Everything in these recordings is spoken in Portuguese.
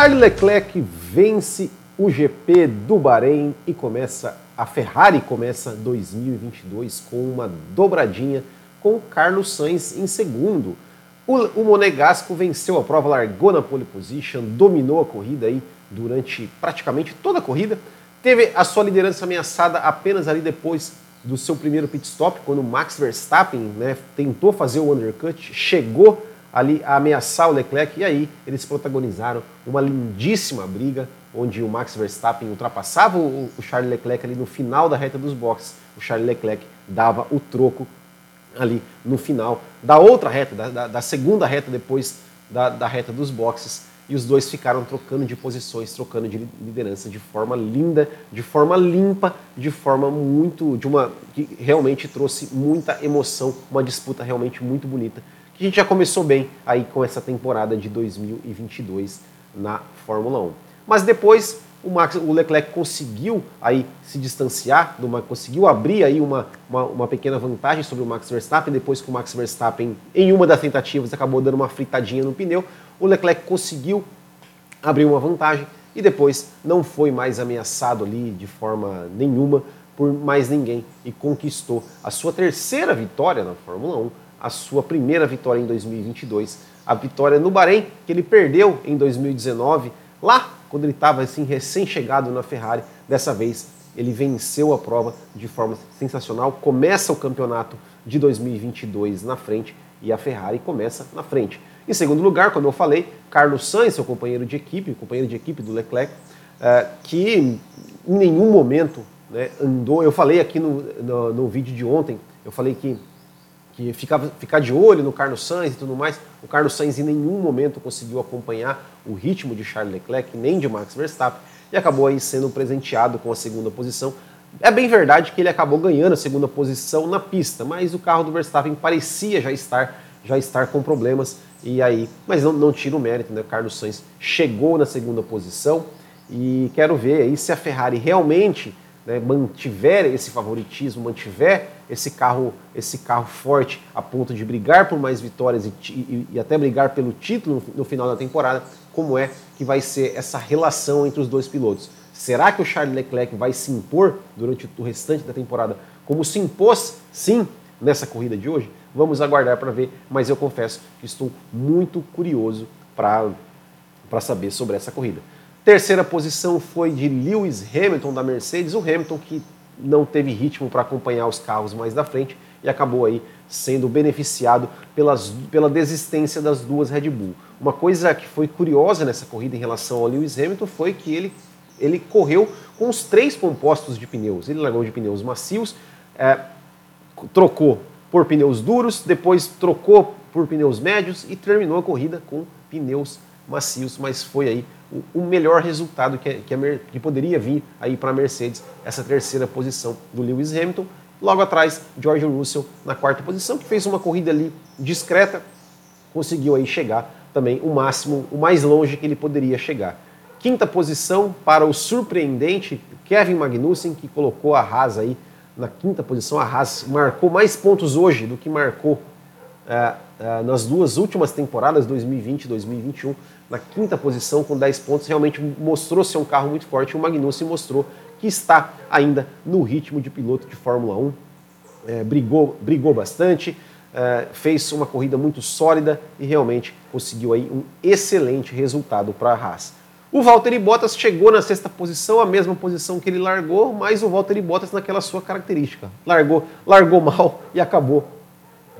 Charles Leclerc vence o GP do Bahrein e começa a Ferrari começa 2022 com uma dobradinha com Carlos Sainz em segundo. O, o Monegasco venceu a prova, largou na pole position, dominou a corrida aí durante praticamente toda a corrida. Teve a sua liderança ameaçada apenas ali depois do seu primeiro pit stop, quando Max Verstappen né, tentou fazer o undercut, chegou ali a ameaçar o Leclerc e aí eles protagonizaram uma lindíssima briga onde o Max Verstappen ultrapassava o, Charles Leclerc ali no final da reta dos boxes. O Charles Leclerc dava o troco ali no final da outra reta, da, da, da segunda reta depois da, da, reta dos boxes. E os dois ficaram trocando de posições, trocando de liderança de forma linda, de forma limpa, de forma muito. de uma. que realmente trouxe muita emoção, uma disputa realmente muito bonita. A gente já começou bem aí com essa temporada de 2022 na Fórmula 1. Mas depois o, Max, o Leclerc conseguiu aí se distanciar, uma, conseguiu abrir aí uma, uma, uma, pequena vantagem sobre o Max Verstappen, depois que o Max Verstappen, em uma das tentativas, acabou dando uma fritadinha no pneu, o Leclerc conseguiu abrir uma vantagem e depois não foi mais ameaçado ali de forma nenhuma por mais ninguém e conquistou a sua terceira vitória na Fórmula 1, a sua primeira vitória em 2022, a vitória no Bahrein, que ele perdeu em 2019, lá quando ele estava assim recém-chegado na Ferrari. Dessa vez ele venceu a prova de forma sensacional. Começa o campeonato de 2022 na frente e a Ferrari começa na frente. Em segundo lugar, como eu falei, Carlos Sainz, seu companheiro de equipe, companheiro de equipe do Leclerc, eh, que em nenhum momento né, andou. Eu falei aqui no, no, no vídeo de ontem, eu falei que que ficava, ficar de olho no Carlos Sainz e tudo mais. O Carlos Sainz em nenhum momento conseguiu acompanhar o ritmo de Charles Leclerc, nem de Max Verstappen, e acabou aí sendo presenteado com a segunda posição. É bem verdade que ele acabou ganhando a segunda posição na pista, mas o carro do Verstappen parecia já estar, já estar com problemas, e aí, mas não, não tira o mérito, né? O Carlos Sainz chegou na segunda posição e quero ver aí se a Ferrari realmente né, mantiver esse favoritismo, mantiver esse carro, esse carro forte a ponto de brigar por mais vitórias e, e, e até brigar pelo título no, no, final da temporada, como é que vai ser essa relação entre os dois pilotos? Será que o Charles Leclerc vai se impor durante o restante da temporada como se impôs, sim, nessa corrida de hoje? Vamos aguardar para ver, mas eu confesso que estou muito curioso para saber sobre essa corrida. Terceira posição foi de Lewis Hamilton da Mercedes, o Hamilton que não teve ritmo para acompanhar os carros mais da frente e acabou aí sendo beneficiado pelas, pela desistência das duas Red Bull. Uma coisa que foi curiosa nessa corrida em relação ao Lewis Hamilton foi que ele, ele correu com os três compostos de pneus. Ele largou de pneus macios, é, trocou por pneus duros, depois trocou por pneus médios e terminou a corrida com pneus macios, mas foi aí o, melhor resultado que, que, que poderia vir aí para a Mercedes, essa terceira posição do Lewis Hamilton. Logo atrás, George Russell na quarta posição, que fez uma corrida ali discreta, conseguiu aí chegar também o máximo, o mais longe que ele poderia chegar. Quinta posição para o surpreendente Kevin Magnussen, que colocou a Haas aí na quinta posição. A Haas marcou mais pontos hoje do que marcou é, é, nas duas últimas temporadas, 2020 e 2021 na quinta posição com 10 pontos, realmente mostrou ser um carro muito forte. O Magnussen mostrou que está ainda no ritmo de piloto de Fórmula 1. É, brigou, brigou bastante, é, fez uma corrida muito sólida e realmente conseguiu aí um excelente resultado para a Haas. O Valtteri Bottas chegou na sexta posição, a mesma posição que ele largou, mas o Valtteri Bottas naquela sua característica. Largou, largou mal e acabou,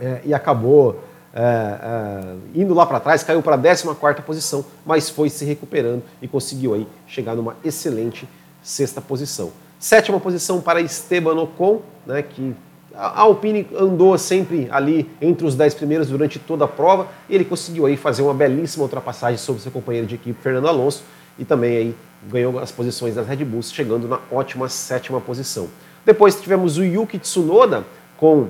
é, e acabou é, é, indo lá para trás, caiu para a 14 posição, mas foi se recuperando e conseguiu aí chegar numa excelente sexta posição. Sétima posição para Esteban Ocon, né, que a Alpine andou sempre ali entre os 10 primeiros durante toda a prova e ele conseguiu aí fazer uma belíssima ultrapassagem sobre seu companheiro de equipe Fernando Alonso e também aí ganhou as posições das Red Bulls, chegando na ótima sétima posição. Depois tivemos o Yuki Tsunoda com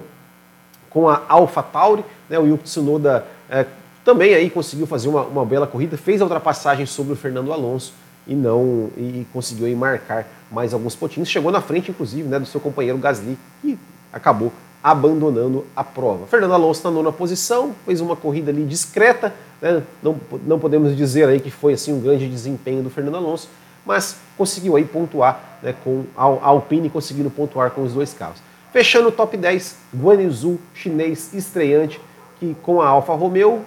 com a AlphaTauri. Né, o Yuki Tsunoda é, também aí conseguiu fazer uma, uma, bela corrida, fez a ultrapassagem sobre o Fernando Alonso e não e conseguiu aí marcar mais alguns pontinhos. Chegou na frente, inclusive, né, do seu companheiro Gasly e acabou abandonando a prova. Fernando Alonso na nona posição, fez uma corrida ali discreta, Né? Não, não podemos dizer aí que foi assim um grande desempenho do Fernando Alonso, mas conseguiu aí pontuar né, com a Alpine conseguindo pontuar com os dois carros. Fechando o top 10, Guan Yu chinês estreante, que com a Alfa Romeo,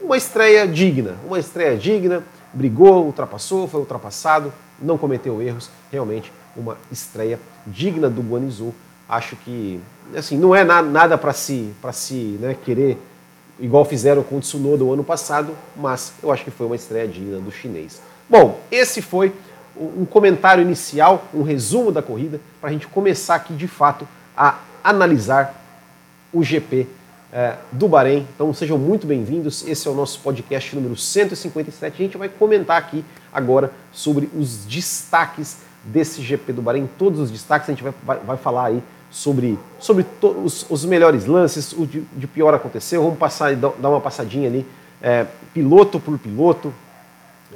uma estreia digna, uma estreia digna, brigou, ultrapassou, foi ultrapassado, não cometeu erros, realmente uma estreia digna do Guan Yu. Acho que assim, não é nada, nada para se, se né, querer igual fizeram com o Tsunoda o ano passado, mas eu acho que foi uma estreia digna do chinês. Bom, esse foi um comentário inicial, um resumo da corrida, para a gente começar aqui de fato a analisar o GP é, do Bahrein. Então sejam muito bem-vindos. Esse é o nosso podcast número 157. A gente vai comentar aqui agora sobre os destaques desse GP do Bahrein, todos os destaques. A gente vai, vai, vai falar aí sobre, sobre os, os, melhores lances, o de, de, pior aconteceu. Vamos passar dar uma passadinha ali, é, piloto por piloto.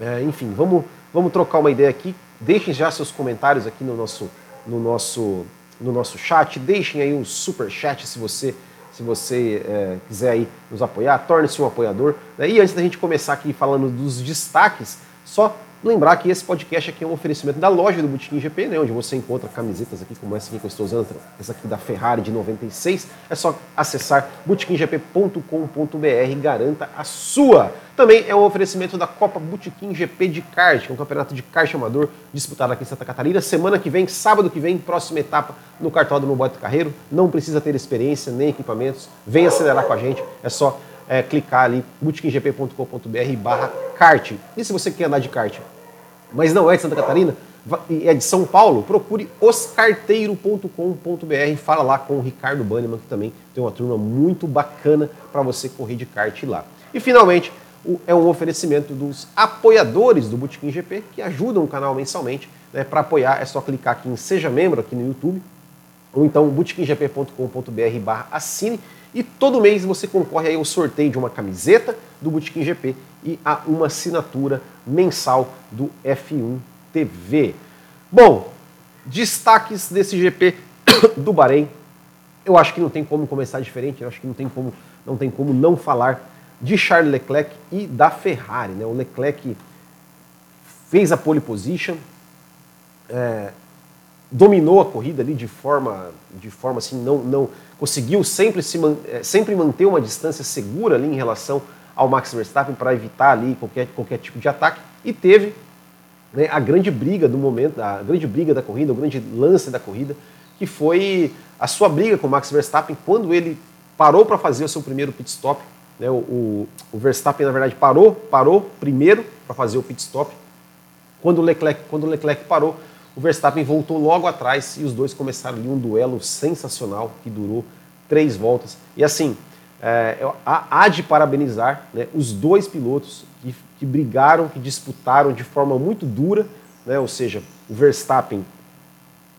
É, enfim, vamos, vamos trocar uma ideia aqui. Deixem já seus comentários aqui no nosso, no nosso, no nosso chat. Deixem aí um super chat se você se você é, quiser aí nos apoiar, torne-se um apoiador. Né? E antes da gente começar aqui falando dos destaques, só Lembrar que esse podcast aqui é um oferecimento da loja do Botequim GP, né, onde você encontra camisetas aqui como essa aqui que eu estou usando, essa aqui da Ferrari de 96. É só acessar botequimgp.com.br e garanta a sua. Também é um oferecimento da Copa Botequim GP de kart, que é um campeonato de kart amador disputado aqui em Santa Catarina. Semana que vem, sábado que vem, próxima etapa no Cartódromo Bote Carreiro. Não precisa ter experiência nem equipamentos. Vem acelerar com a gente. É só é, clicar ali, bootkinggp.com.br barra kart. E se você quer andar de kart mas não é de Santa Catarina, é de São Paulo, procure oscarteiro.com.br, fala lá com o Ricardo Banniman, que também tem uma turma muito bacana para você correr de kart lá. E finalmente, é um oferecimento dos apoiadores do Botequim GP, que ajudam o canal mensalmente. Né? Para apoiar é só clicar aqui em Seja Membro aqui no YouTube, ou então botequimgp.com.br barra assine e todo mês você concorre aí ao sorteio de uma camiseta do Botequim GP e a uma assinatura mensal do F1 TV. Bom, destaques desse GP do Bahrein. Eu acho que não tem como começar diferente, eu acho que não tem como não, tem como não falar de Charles Leclerc e da Ferrari. Né? O Leclerc fez a pole position, é, dominou a corrida ali de forma, de forma assim, não, não conseguiu sempre, se, eh, sempre manter uma distância segura ali em relação ao Max Verstappen para evitar ali qualquer, qualquer tipo de ataque e teve né, a grande briga do momento, a grande briga da corrida, o grande lance da corrida, que foi a sua briga com o Max Verstappen quando ele parou para fazer o seu primeiro pit stop. Né, o, o, Verstappen, na verdade, parou, parou primeiro para fazer o pit stop. Quando o Leclerc, quando o Leclerc parou, o Verstappen voltou logo atrás e os dois começaram ali um duelo sensacional que durou três voltas. E assim, é, há de parabenizar né, os dois pilotos que, que, brigaram, que disputaram de forma muito dura, né, ou seja, o Verstappen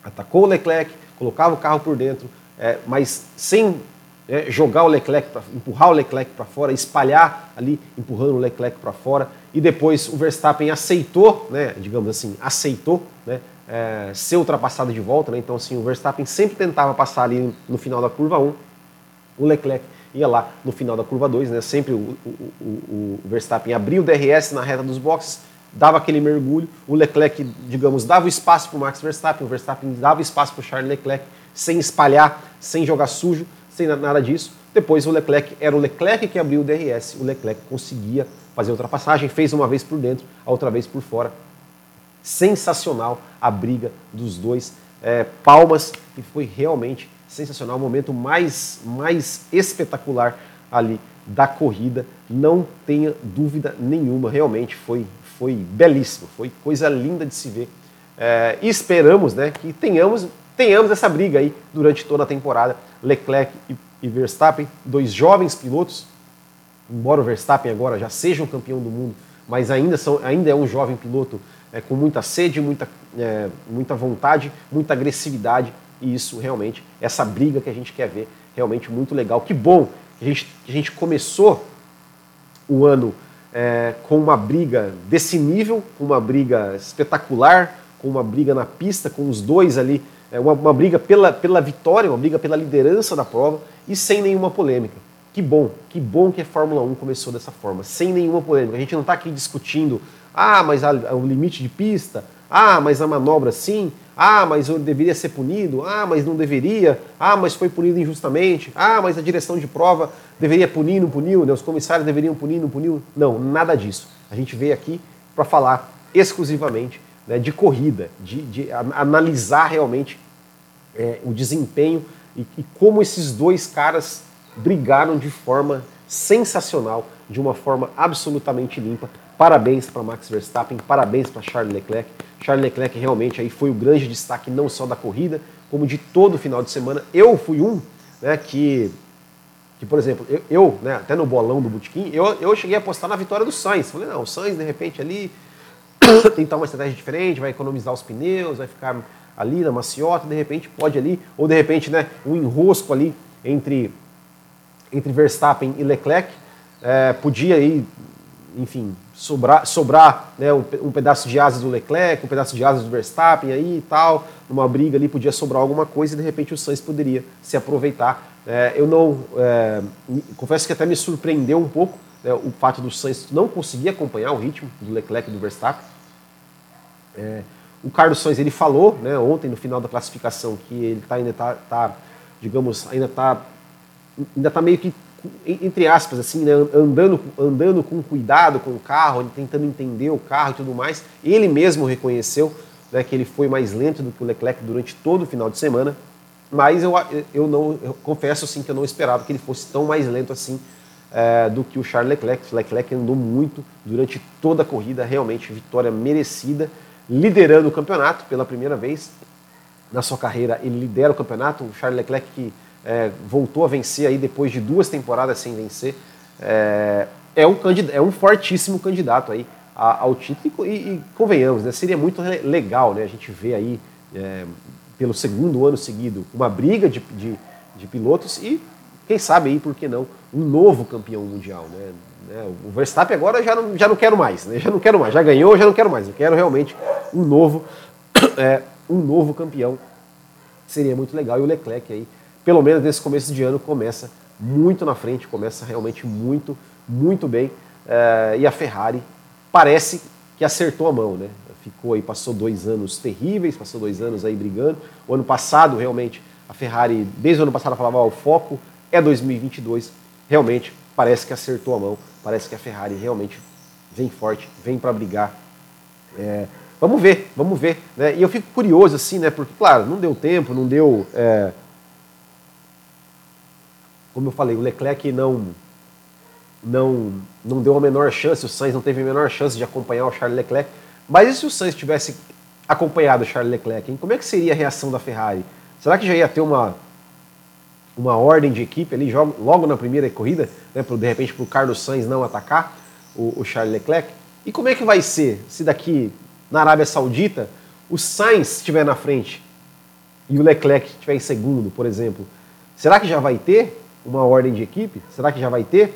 atacou o Leclerc, colocava o carro por dentro, é, mas sem é, jogar o Leclerc, pra, empurrar o Leclerc para fora, espalhar ali, empurrando o Leclerc para fora, e depois o Verstappen aceitou, né, digamos assim, aceitou né, é, ser ultrapassado de volta, né? então assim, o Verstappen sempre tentava passar ali no final da curva 1, o Leclerc ia lá no final da curva 2, né? sempre o, o, o, o Verstappen abria o DRS na reta dos boxes, dava aquele mergulho, o Leclerc, digamos, dava o espaço para o Max Verstappen, o Verstappen dava espaço para o Charles Leclerc, sem espalhar, sem jogar sujo, sem nada disso. Depois o Leclerc, era o Leclerc que abriu o DRS, o Leclerc conseguia fazer a ultrapassagem, fez uma vez por dentro, a outra vez por fora, sensacional a briga dos dois. É, palmas, e foi realmente sensacional, o momento mais, mais espetacular ali da corrida, não tenha dúvida nenhuma, realmente foi, foi belíssimo, foi coisa linda de se ver. É, e esperamos né, que tenhamos, tenhamos essa briga aí durante toda a temporada. Leclerc e, e Verstappen, dois jovens pilotos, embora o Verstappen agora já seja um campeão do mundo, mas ainda, são, ainda é um jovem piloto é, com muita sede, muita, é, muita vontade, muita agressividade, e isso realmente, essa briga que a gente quer ver, realmente muito legal. Que bom que a gente, a gente começou o ano é, com uma briga desse nível, com uma briga espetacular, com uma briga na pista, com os dois ali, é, uma, uma briga pela, pela vitória, uma briga pela liderança da prova e sem nenhuma polêmica que bom, que bom que a Fórmula 1 começou dessa forma, sem nenhuma polêmica. A gente não está aqui discutindo, ah, mas o limite de pista, ah, mas a manobra sim, ah, mas deveria ser punido, ah, mas não deveria, ah, mas foi punido injustamente, ah, mas a direção de prova deveria punir, não puniu, né? os comissários deveriam punir, não puniu. Não, nada disso. A gente veio aqui para falar exclusivamente né, de corrida, de, de analisar realmente é, o desempenho e, e como esses dois caras brigaram de forma sensacional, de uma forma absolutamente limpa. Parabéns para Max Verstappen, parabéns para Charles Leclerc. Charles Leclerc realmente aí foi o grande destaque não só da corrida, como de todo o final de semana. Eu fui um né, que, que, por exemplo, eu, eu né, até no bolão do Botequim, eu, eu cheguei a apostar na vitória do Sainz. Falei, não, o Sainz de repente ali tentar uma estratégia diferente, vai economizar os pneus, vai ficar ali na maciota, de repente pode ali, ou de repente né, um enrosco ali entre, entre Verstappen e Leclerc, é, podia aí, enfim, sobrar, sobrar né, um, um, pedaço de asas do Leclerc, um pedaço de asas do Verstappen aí e tal, numa briga ali podia sobrar alguma coisa e de repente o Sainz poderia se aproveitar. É, eu não, é, confesso que até me surpreendeu um pouco né, o fato do Sainz não conseguir acompanhar o ritmo do Leclerc e do Verstappen. É, o Carlos Sainz ele falou né, ontem no final da classificação que ele tá, ainda está, tá, digamos, ainda está ainda tá meio que entre aspas assim, né, andando andando com cuidado com o carro, tentando entender o carro e tudo mais. Ele mesmo reconheceu né, que ele foi mais lento do que o Leclerc durante todo o final de semana, mas eu, eu não eu confesso assim que eu não esperava que ele fosse tão mais lento assim é, do que o Charles Leclerc. O Leclerc andou muito durante toda a corrida, realmente vitória merecida liderando o campeonato pela primeira vez na sua carreira. Ele lidera o campeonato. O Charles Leclerc que é, voltou a vencer aí depois de duas temporadas sem vencer. É, é, um, é um fortíssimo candidato aí ao título e, e convenhamos, né, seria muito legal né, a gente ver aí é, pelo segundo ano seguido uma briga de, de, de pilotos e quem sabe aí, por que não, um novo campeão mundial. Né? Né? O Verstappen agora já não, já não quero mais, né? já não quero mais, já ganhou, já não quero mais. Eu quero realmente um novo, é, um novo campeão. Seria muito legal. E o Leclerc aí, pelo menos nesse começo de ano, começa muito na frente, começa realmente muito, muito bem. É, e a Ferrari parece que acertou a mão, né? Ficou aí, passou dois anos terríveis, passou dois anos aí brigando. O ano passado, realmente, a Ferrari, desde o ano passado, falava: o foco é 2022. Realmente, parece que acertou a mão Parece que a Ferrari realmente vem forte, vem para brigar. É, vamos ver, vamos ver. Né? E eu fico curioso assim, né? Porque, claro, não deu tempo, não deu. É... Como eu falei, o Leclerc não, não, não deu a menor chance, o Sainz não teve a menor chance de acompanhar o Charles Leclerc. Mas e se o Sainz tivesse acompanhado o Charles Leclerc? Hein? Como é que seria a reação da Ferrari? Será que já ia ter uma uma ordem de equipe ali logo na primeira corrida, né, pro, de repente para o Carlos Sainz não atacar o, o, Charles Leclerc. E como é que vai ser se daqui na Arábia Saudita o Sainz estiver na frente e o Leclerc estiver em segundo, por exemplo? Será que já vai ter uma ordem de equipe? Será que já vai ter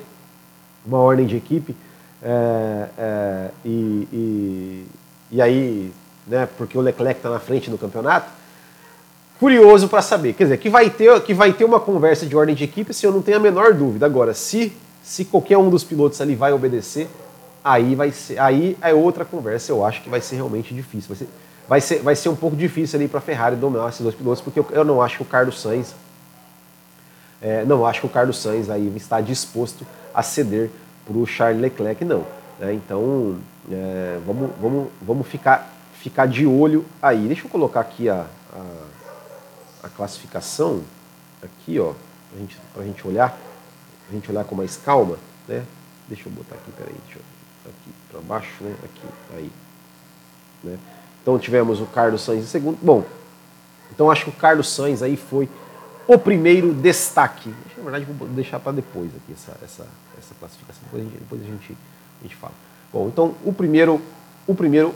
uma ordem de equipe? É, é, e, e, e aí, né, porque o Leclerc está na frente no campeonato? curioso para saber. Quer dizer, que vai, ter, que vai ter uma conversa de ordem de equipe, se eu não tenho a menor dúvida. Agora, se, se qualquer um dos pilotos ali vai obedecer, aí vai ser, aí é outra conversa. Eu acho que vai ser realmente difícil. Vai ser, vai ser, vai ser um pouco difícil ali para a Ferrari dominar esses dois pilotos, porque eu, eu não acho que o Carlos Sainz, é, não acho que o Carlos Sainz aí está disposto a ceder para o Charles Leclerc, não. É, então, é, vamos, vamos, vamos ficar, ficar de olho aí. Deixa eu colocar aqui a, a a classificação aqui, ó, pra gente, pra gente olhar, a gente olhar com mais calma, né? Deixa eu botar aqui, peraí, deixa eu, aqui para baixo, né? Aqui, aí, né? Então tivemos o Carlos Sainz em segundo. Bom, então acho que o Carlos Sainz aí foi o primeiro destaque. Na verdade, vou deixar para depois aqui essa, essa, essa classificação. Depois a, gente, depois a gente, a gente fala. Bom, então o primeiro, o primeiro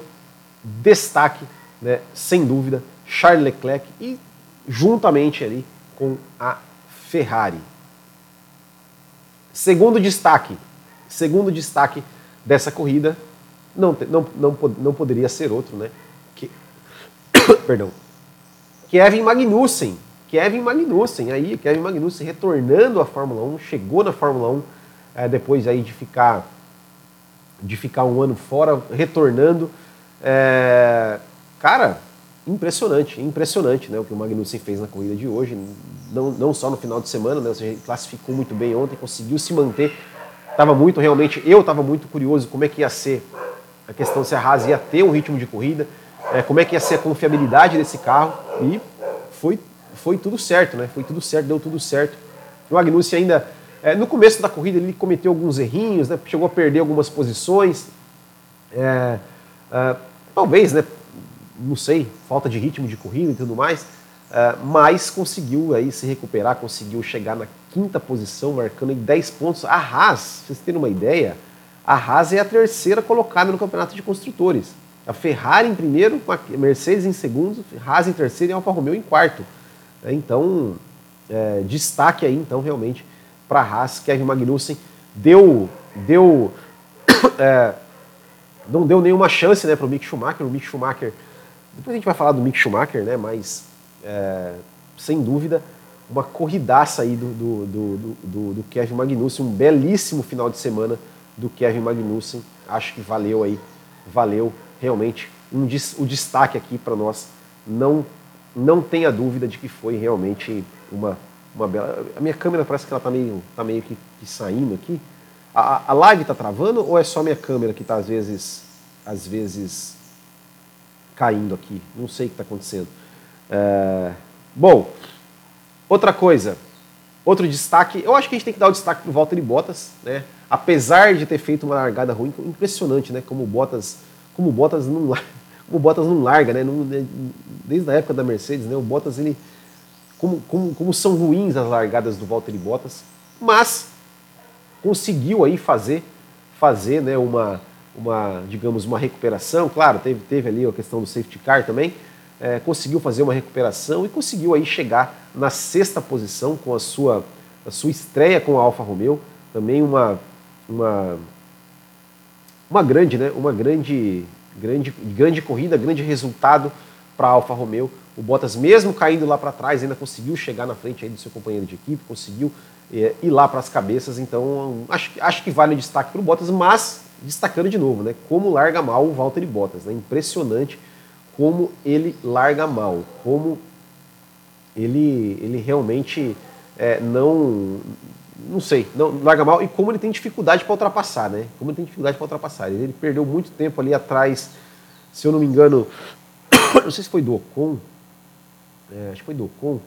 destaque, né, sem dúvida, Charles Leclerc e juntamente ali com a Ferrari. Segundo destaque, segundo destaque dessa corrida, não, não, não, não poderia ser outro, né? Que, perdão. Kevin Magnussen. Kevin Magnussen. Aí, Kevin Magnussen retornando à Fórmula 1, chegou na Fórmula 1 é, depois aí de ficar, de ficar um ano fora, retornando. É, cara, impressionante, impressionante né, o que o Magnussen fez na corrida de hoje. Não, não só no final de semana, né, ele classificou muito bem ontem, conseguiu se manter. Estava muito, realmente, eu estava muito curioso como é que ia ser a questão se a Haas ia ter um ritmo de corrida, é, como é que ia ser a confiabilidade desse carro. E foi, foi tudo certo, né? Foi tudo certo, deu tudo certo. O Magnussen ainda, é, no começo da corrida, ele cometeu alguns errinhos, né? chegou a perder algumas posições. É, é talvez, né? Não sei, falta de ritmo de corrida e tudo mais. É, mas conseguiu aí se recuperar, conseguiu chegar na quinta posição, marcando em 10 pontos. A Haas, vocês terem uma ideia, a Haas é a terceira colocada no campeonato de construtores. A Ferrari em primeiro, a Mercedes em segundo, Haas em terceiro e a Alfa Romeo em quarto. É, então, é, destaque aí, então, realmente, para a Haas, Kevin Magnussen deu, deu é, não deu nenhuma chance né, para o Mick Schumacher. O Mick Schumacher, depois a gente vai falar do Mick Schumacher, né, mas é, sem dúvida, uma corridaça aí do, do, do, do, do Kevin Magnussen, um belíssimo final de semana do Kevin Magnussen. Acho que valeu aí, valeu realmente um, o destaque aqui para nós. Não, não tenha dúvida de que foi realmente uma, uma bela. A minha câmera parece que ela está meio, tá meio que, que saindo aqui. A, a live está travando ou é só minha câmera que está às vezes, às vezes caindo aqui? Não sei o que está acontecendo. É... Bom, outra coisa, outro destaque. Eu acho que a gente tem que dar o destaque para o Walter Bottas, né? apesar de ter feito uma largada ruim, impressionante, né? Como o Bottas, como o Bottas não, o Bottas não larga, né? Né? desde a época da Mercedes, né? O Bottas ele, como, como, como são ruins as largadas do Valtteri Bottas, mas conseguiu aí fazer, fazer, né? Uma, uma, digamos, uma recuperação. Claro, teve, teve ali a questão do safety car também. É, conseguiu fazer uma recuperação e conseguiu aí chegar na sexta posição com a sua, a sua estreia com a Alfa Romeo. Também uma, uma, uma grande, né? Uma grande, grande, grande corrida, grande resultado para a Alfa Romeo. O Bottas, mesmo caindo lá para trás, ainda conseguiu chegar na frente aí do seu companheiro de equipe, conseguiu é, ir lá para as cabeças. Então, acho, acho que vale o destaque para o Bottas, mas destacando de novo, né? Como larga mal o Valtteri Bottas, né? Impressionante como ele larga mal, como ele, ele realmente é, não não sei, não larga mal e como ele tem dificuldade para ultrapassar, né? Como ele tem dificuldade para ultrapassar. Ele, ele, perdeu muito tempo ali atrás, se eu não me engano, não sei se foi do Ocon, é, acho que foi do Ocon,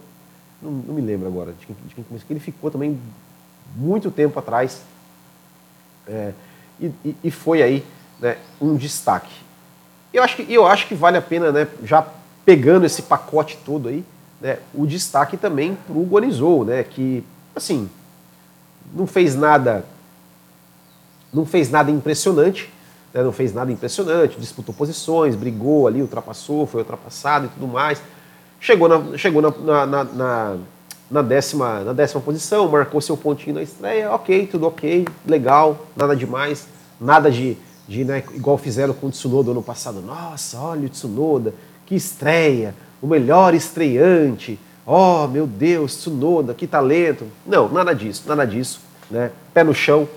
não, não me lembro agora de quem, de quem começou, ele ficou também muito tempo atrás é, e, e, e, foi aí né, um destaque. Eu acho que eu acho que vale a pena, né, já pegando esse pacote todo aí, né, o destaque também para o Guanizou, né, que assim não fez nada, não fez nada impressionante, né? não fez nada impressionante, disputou posições, brigou ali, ultrapassou, foi ultrapassado e tudo mais. Chegou na, chegou na, na, na, na décima, na décima posição, marcou seu pontinho na estreia, ok, tudo ok, legal, nada demais, nada de, de né, igual fizeram com o Tsunoda ano passado. Nossa, olha o Tsunoda, que estreia, o melhor estreante, oh meu Deus, Tsunoda, que talento. Não, nada disso, nada disso. Né? Pé no chão,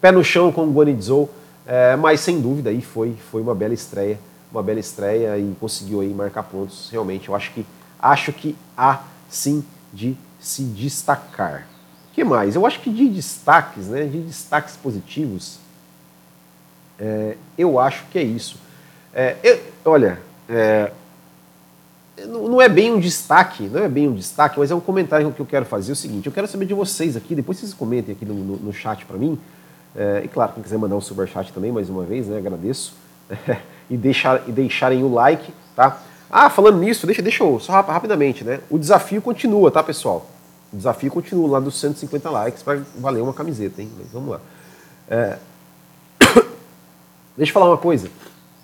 pé no chão com o Guanizou, é, mas sem dúvida aí foi, foi uma bela estreia, uma bela estreia e conseguiu aí marcar pontos. Realmente, eu acho que acho que há sim de se destacar. O que mais? Eu acho que de destaques, né, de destaques positivos, é, eu acho que é isso. É, eu, olha, é, não é bem um destaque, não é bem um destaque, mas é um comentário que eu quero fazer. É o seguinte, eu quero saber de vocês aqui, depois vocês comentem aqui no, no, no chat para mim. É, e claro, quem quiser mandar um superchat também, mais uma vez, né, agradeço. É, e, deixar, e deixarem o like, tá? Ah, falando nisso, deixa, deixa eu, só rapidamente, né? O desafio continua, tá, pessoal? O desafio continua lá dos 150 likes para valer uma camiseta, hein? Mas vamos lá. É... Deixa eu falar uma coisa.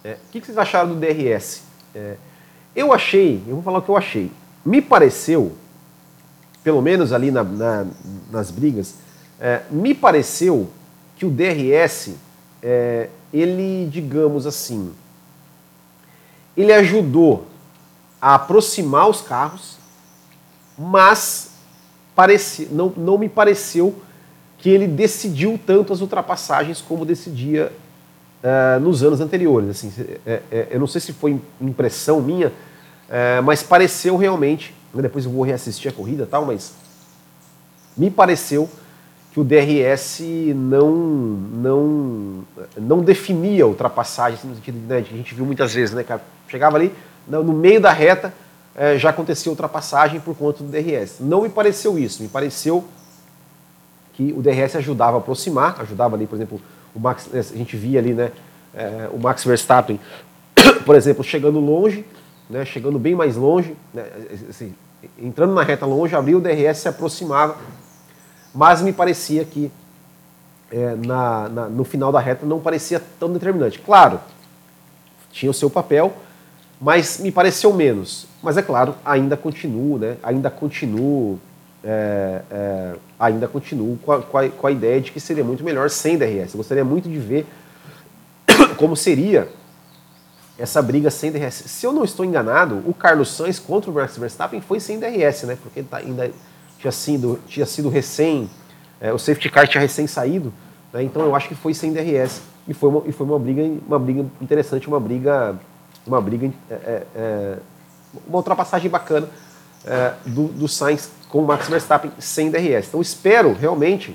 É, o que vocês acharam do DRS? É, eu achei, eu vou falar o que eu achei. Me pareceu, pelo menos ali na, na, nas brigas, é, me pareceu que o DRS, é, ele, digamos assim, ele ajudou a aproximar os carros, mas pareci, não, não me pareceu que ele decidiu tanto as ultrapassagens como decidia uh, nos anos anteriores. Assim, é, é, eu não sei se foi impressão minha, é, mas pareceu realmente, né, depois eu vou reassistir a corrida tal, mas me pareceu que o DRS não, não, não definia ultrapassagem, no sentido né, que a gente viu muitas vezes, né, cara? Chegava ali, no meio da reta, já acontecia ultrapassagem por conta do DRS. Não me pareceu isso, me pareceu que o DRS ajudava a aproximar, ajudava ali, por exemplo, o Max, a gente via ali, né, é, o Max Verstappen, por exemplo, chegando longe, né, chegando bem mais longe, né, assim, entrando na reta longe, abria o DRS, se aproximava, mas me parecia que é, na, na, no final da reta não parecia tão determinante. Claro, tinha o seu papel, mas me pareceu menos. Mas é claro, ainda continuo, né, ainda continuo é, ainda continuo com a, com, a, com a, ideia de que seria muito melhor sem DRS. Eu gostaria muito de ver como seria essa briga sem DRS. Se eu não estou enganado, o Carlos Sainz contra o Max Verstappen foi sem DRS, né? Porque tá, ainda tinha sido, tinha sido recém, é, o safety car tinha recém saído, né? então eu acho que foi sem DRS. E foi uma, e foi uma briga, uma briga interessante, uma briga, uma briga, é, é, é uma ultrapassagem bacana é, do, do Sainz com o Max Verstappen sem DRS. Então espero realmente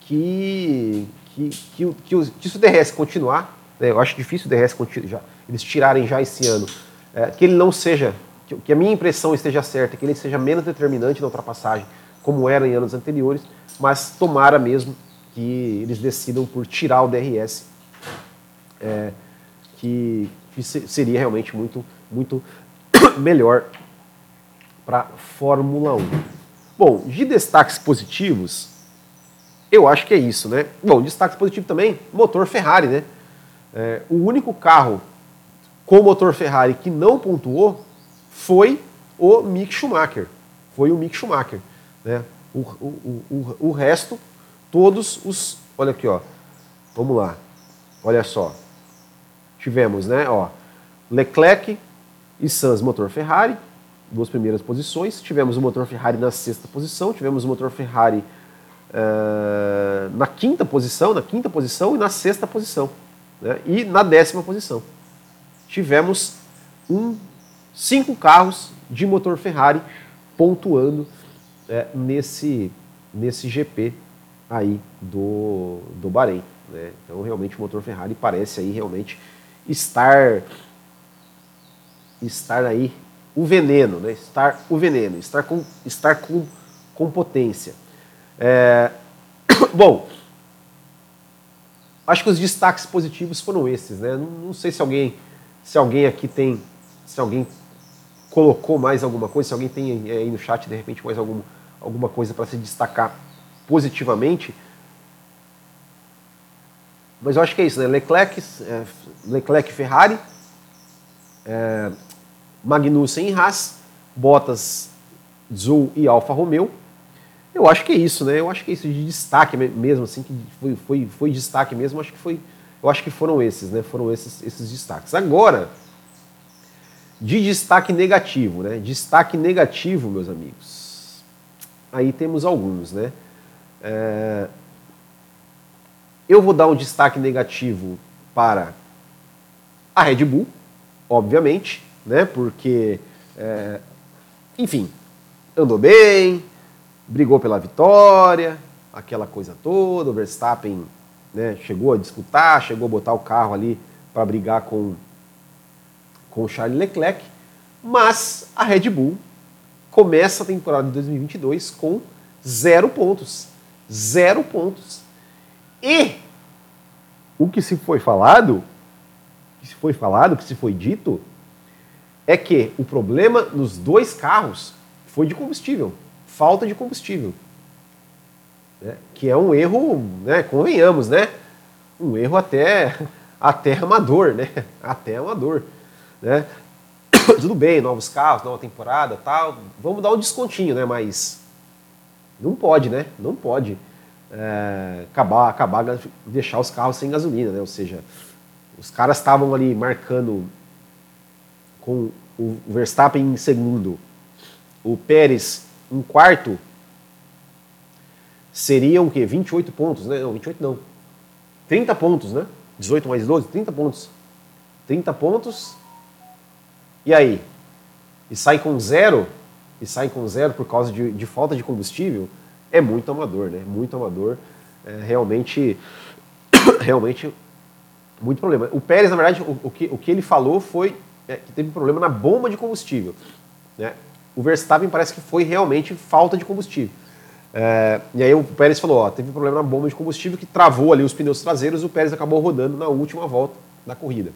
que, que, que, que, que se o DRS continuar, né, eu acho difícil o DRS já, eles tirarem já esse ano, é, que ele não seja, que, que a minha impressão esteja certa, que ele seja menos determinante na ultrapassagem, como era em anos anteriores, mas tomara mesmo que eles decidam por tirar o DRS, é, que, que seria realmente muito, muito melhor para Fórmula 1. Bom, de destaques positivos, eu acho que é isso, né? Bom, destaque positivo também, motor Ferrari, né? É, o único carro com motor Ferrari que não pontuou foi o Mick Schumacher. Foi o Mick Schumacher. Né? O, o, o, o resto, todos os. Olha aqui, ó. Vamos lá. Olha só. Tivemos, né? Ó, Leclerc e Sainz motor Ferrari, duas primeiras posições. Tivemos o motor Ferrari na sexta posição, tivemos o motor Ferrari uh, na quinta posição, na quinta posição e na sexta posição. Né? E na décima posição. Tivemos um, cinco carros de motor Ferrari pontuando é, nesse, nesse GP aí do, do Bahrein. Né? Então realmente o motor Ferrari parece aí realmente estar estar aí o veneno, né? estar o veneno, estar com, estar com, com potência. É... Bom, acho que os destaques positivos foram esses, né? Não, não, sei se alguém, se alguém aqui tem, se alguém colocou mais alguma coisa, se alguém tem aí no chat de repente mais algum, alguma coisa para se destacar positivamente. Mas eu acho que é isso, né? Leclerc, é, Leclerc Ferrari, é, Magnussen em Haas, Bottas, Zul e Alfa Romeo. Eu acho que é isso, né? Eu acho que é isso de destaque mesmo, assim, que foi, foi, foi destaque mesmo, acho que foi. Eu acho que foram esses, né? Foram esses, esses destaques. Agora, de destaque negativo, né? Destaque negativo, meus amigos. Aí temos alguns, né? É... Eu vou dar um destaque negativo para a Red Bull, obviamente né? Porque, é, enfim, andou bem, brigou pela vitória, aquela coisa toda. O Verstappen né, chegou a disputar, chegou a botar o carro ali para brigar com, com o Charles Leclerc, mas a Red Bull começa a temporada de 2022 com zero pontos. Zero pontos. E o que se foi falado, que se foi falado, que se foi dito, é que o problema nos dois carros foi de combustível, falta de combustível. Né? Que é um erro, né, convenhamos, né? Um erro até, até amador, né? Até amador. Né? Tudo bem, novos carros, nova temporada tal. Vamos dar um descontinho, né? Mas não pode, né? Não pode é, acabar, acabar deixar os carros sem gasolina, né? Ou seja, os caras estavam ali marcando com o Verstappen em segundo o Pérez em quarto, seriam o quê? 28 pontos, né? Não, 28 não. 30 pontos, né? 18 mais 12, 30 pontos. 30 pontos. E aí? E sai com zero? E sai com zero por causa de, de falta de combustível? É muito amador, né? Muito amador. É realmente, realmente muito problema. O Pérez, na verdade, o, o, que, o que ele falou foi é, que teve problema na bomba de combustível. Né? O Verstappen parece que foi realmente falta de combustível. É, e aí o Pérez falou, ó, teve problema na bomba de combustível que travou ali os pneus traseiros e o Pérez acabou rodando na última volta da corrida.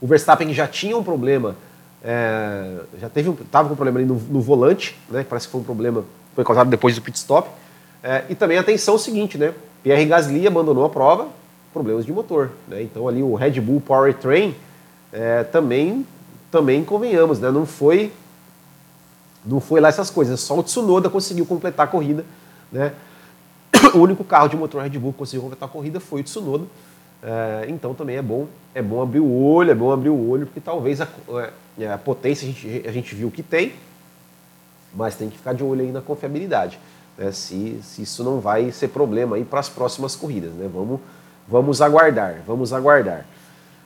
O Verstappen já tinha um problema, é, já teve estava com um problema ali no, no, volante, né? Parece que foi um problema foi causado depois do pit stop. É, e também atenção é o seguinte, né? Pierre Gasly abandonou a prova, problemas de motor, né? Então ali o Red Bull Powertrain é, também, também convenhamos, né? Não foi não foi lá essas coisas, só o Tsunoda conseguiu completar a corrida. Né? O único carro de motor Red Bull que conseguiu completar a corrida foi o Tsunoda. É, então também é bom, é bom abrir o olho, é bom abrir o olho, porque talvez a, é, a potência a gente, a gente viu que tem, mas tem que ficar de olho aí na confiabilidade. Né? Se, se isso não vai ser problema aí para as próximas corridas. Né? Vamos, vamos aguardar, vamos aguardar.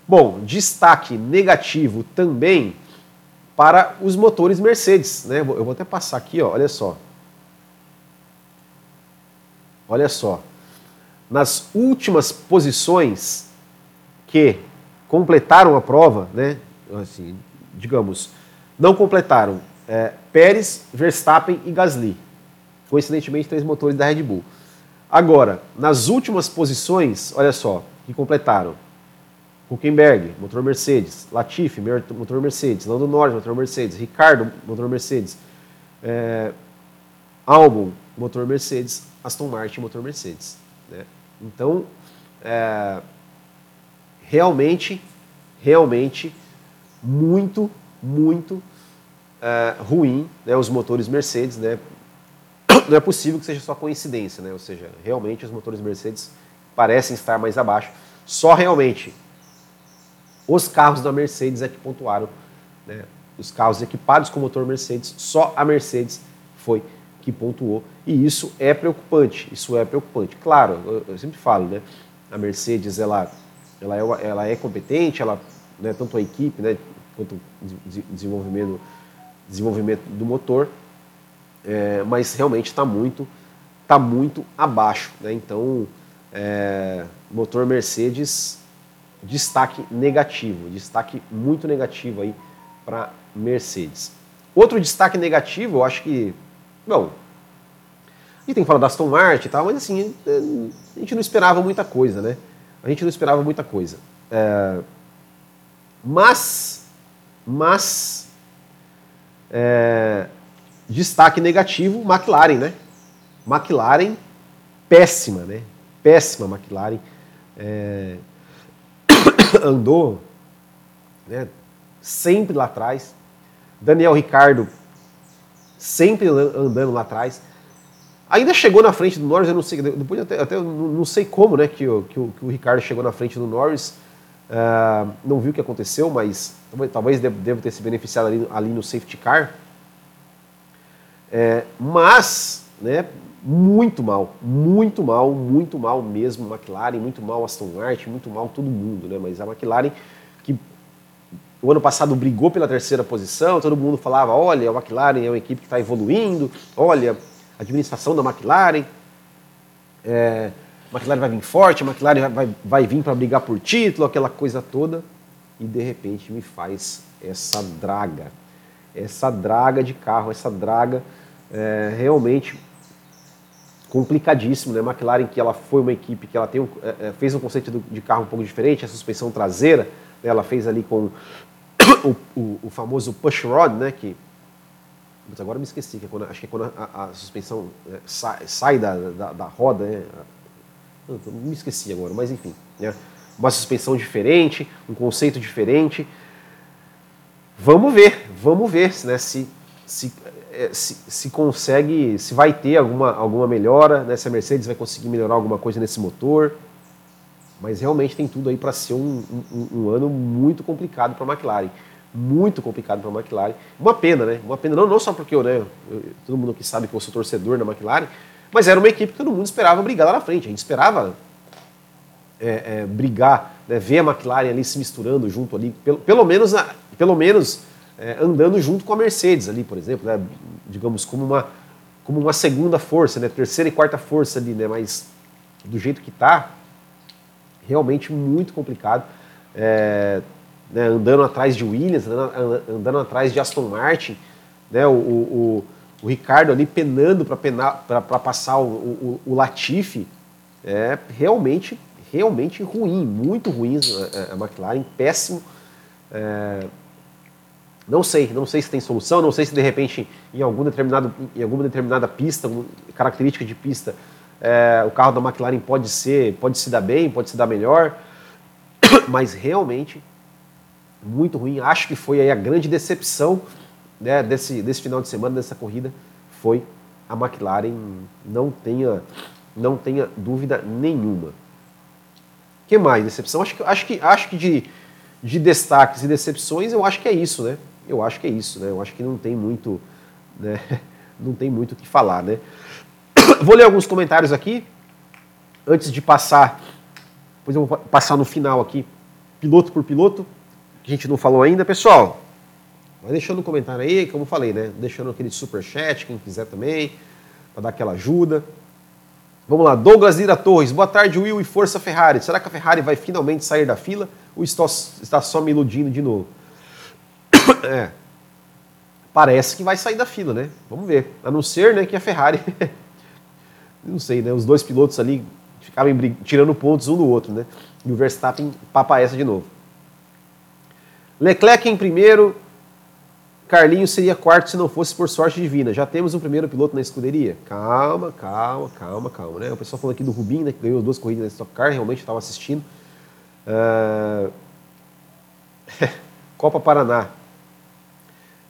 Bom, destaque negativo também para os motores Mercedes. Né? Eu vou até passar aqui, ó, olha só. Olha só. Nas últimas posições que completaram a prova, né? Assim, digamos, não completaram é, Pérez, Verstappen e Gasly. Coincidentemente, três motores da Red Bull. Agora, nas últimas posições, olha só, que completaram Huckenberg, motor Mercedes. Latifi, motor Mercedes. Lando Norris, motor Mercedes. Ricardo, motor Mercedes. É, Albon, motor Mercedes. Aston Martin, motor Mercedes. Né? Então, é, realmente, realmente, muito, muito é, ruim né, os motores Mercedes. Né? Não é possível que seja só coincidência, né? ou seja, realmente os motores Mercedes parecem estar mais abaixo. Só realmente os carros da Mercedes é que pontuaram. Né? Os carros equipados com motor Mercedes, só a Mercedes foi que pontuou. E isso é preocupante. Isso é preocupante. Claro, eu, eu sempre falo, né? A Mercedes ela, ela, é, ela é competente, ela, né, tanto a equipe né, quanto o desenvolvimento, desenvolvimento do motor, é, mas realmente está muito, tá muito abaixo. Né? Então, é, motor Mercedes destaque negativo, destaque muito negativo aí para Mercedes. Outro destaque negativo, eu acho que, bom, gente tem que falar da Aston Martin e tal, mas assim, a gente não esperava muita coisa, né? A gente não esperava muita coisa. É, mas, mas, é, destaque negativo, McLaren, né? McLaren, péssima, né? Péssima McLaren. É, andou né, sempre lá atrás. Daniel Ricardo sempre andando lá atrás. Ainda chegou na frente do Norris, eu não sei, depois até, até não sei como, né, que, o, que, o, que o Ricardo chegou na frente do Norris. Uh, não viu o que aconteceu, mas talvez deva ter se beneficiado ali, ali no safety car. É, mas, né, muito mal, muito mal, muito mal mesmo McLaren, muito mal Aston Martin, muito mal todo mundo, né? Mas a McLaren que o ano passado brigou pela terceira posição, todo mundo falava, olha, a McLaren é uma equipe que está evoluindo, olha, a administração da McLaren, é, a McLaren vai vir forte, a McLaren vai, vai, vai vir para brigar por título, aquela coisa toda, e de repente me faz essa draga, essa draga de carro, essa draga é, realmente complicadíssimo, né? McLaren que ela foi uma equipe que ela tem um, é, é fez um conceito de carro um pouco diferente, a suspensão traseira, né? ela fez ali com o, o, o, famoso push rod, né? Que mas agora me esqueci, que é quando, acho que é quando a, a suspensão é, sai, sai da, da, da, roda, né? Não, me esqueci agora, mas enfim, né? Uma suspensão diferente, um conceito diferente. Vamos ver, vamos ver né, se, se é, se, se, consegue, se vai ter alguma, alguma melhora, né? se a Mercedes vai conseguir melhorar alguma coisa nesse motor. Mas realmente tem tudo aí para ser um, um, um, ano muito complicado para a McLaren. muito complicado para a McLaren. Uma pena, né? Uma pena, não, não só porque eu, né, eu, todo mundo que sabe que eu sou torcedor da McLaren, mas era uma equipe que todo mundo esperava brigar lá na frente. A gente esperava é, é, brigar, né, ver a McLaren ali se misturando junto ali, pelo, pelo menos, pelo menos é, andando junto com a Mercedes ali, por exemplo, né, digamos como uma, como uma segunda força, né, terceira e quarta força ali, né, mas do jeito que está, realmente muito complicado. É, né, andando atrás de Williams, andando, andando, atrás de Aston Martin, né, o, o, o Ricardo ali penando para passar o, o, o Latifi, é realmente, realmente ruim, muito ruim a, a McLaren, péssimo. É, não sei, não sei se tem solução, não sei se de repente em, algum determinado, em alguma determinada pista, característica de pista, é, o carro da McLaren pode ser, pode se dar bem, pode se dar melhor, mas realmente muito ruim. Acho que foi a grande decepção né, desse, desse final de semana, dessa corrida, foi a McLaren, não tenha, não tenha dúvida nenhuma. que mais? Decepção? Acho que, acho que, acho que de, de destaques e decepções, eu acho que é isso, né? Eu acho que é isso, né? Eu acho que não tem muito, né? Não tem muito o que falar, né? Vou ler alguns comentários aqui, antes de passar, depois eu vou passar no final aqui, piloto por piloto, que a gente não falou ainda. Pessoal, vai deixando um comentário aí, como eu falei, né? Deixando aquele super chat, quem quiser também, para dar aquela ajuda. Vamos lá, Douglas Lira Torres. Boa tarde, Will e Força Ferrari. Será que a Ferrari vai finalmente sair da fila ou está só me iludindo de novo? É. Parece que vai sair da fila, né? Vamos ver. A não ser né, que a Ferrari. não sei, né? Os dois pilotos ali ficavam tirando pontos um do outro, né? E o Verstappen papa essa de novo. Leclerc em primeiro, Carlinhos seria quarto se não fosse por sorte divina. Já temos um primeiro piloto na escuderia? Calma, calma, calma, calma. Né? O pessoal falando aqui do Rubinho, né, que ganhou duas corridas na Stock Car, realmente estava assistindo. Uh... Copa Paraná.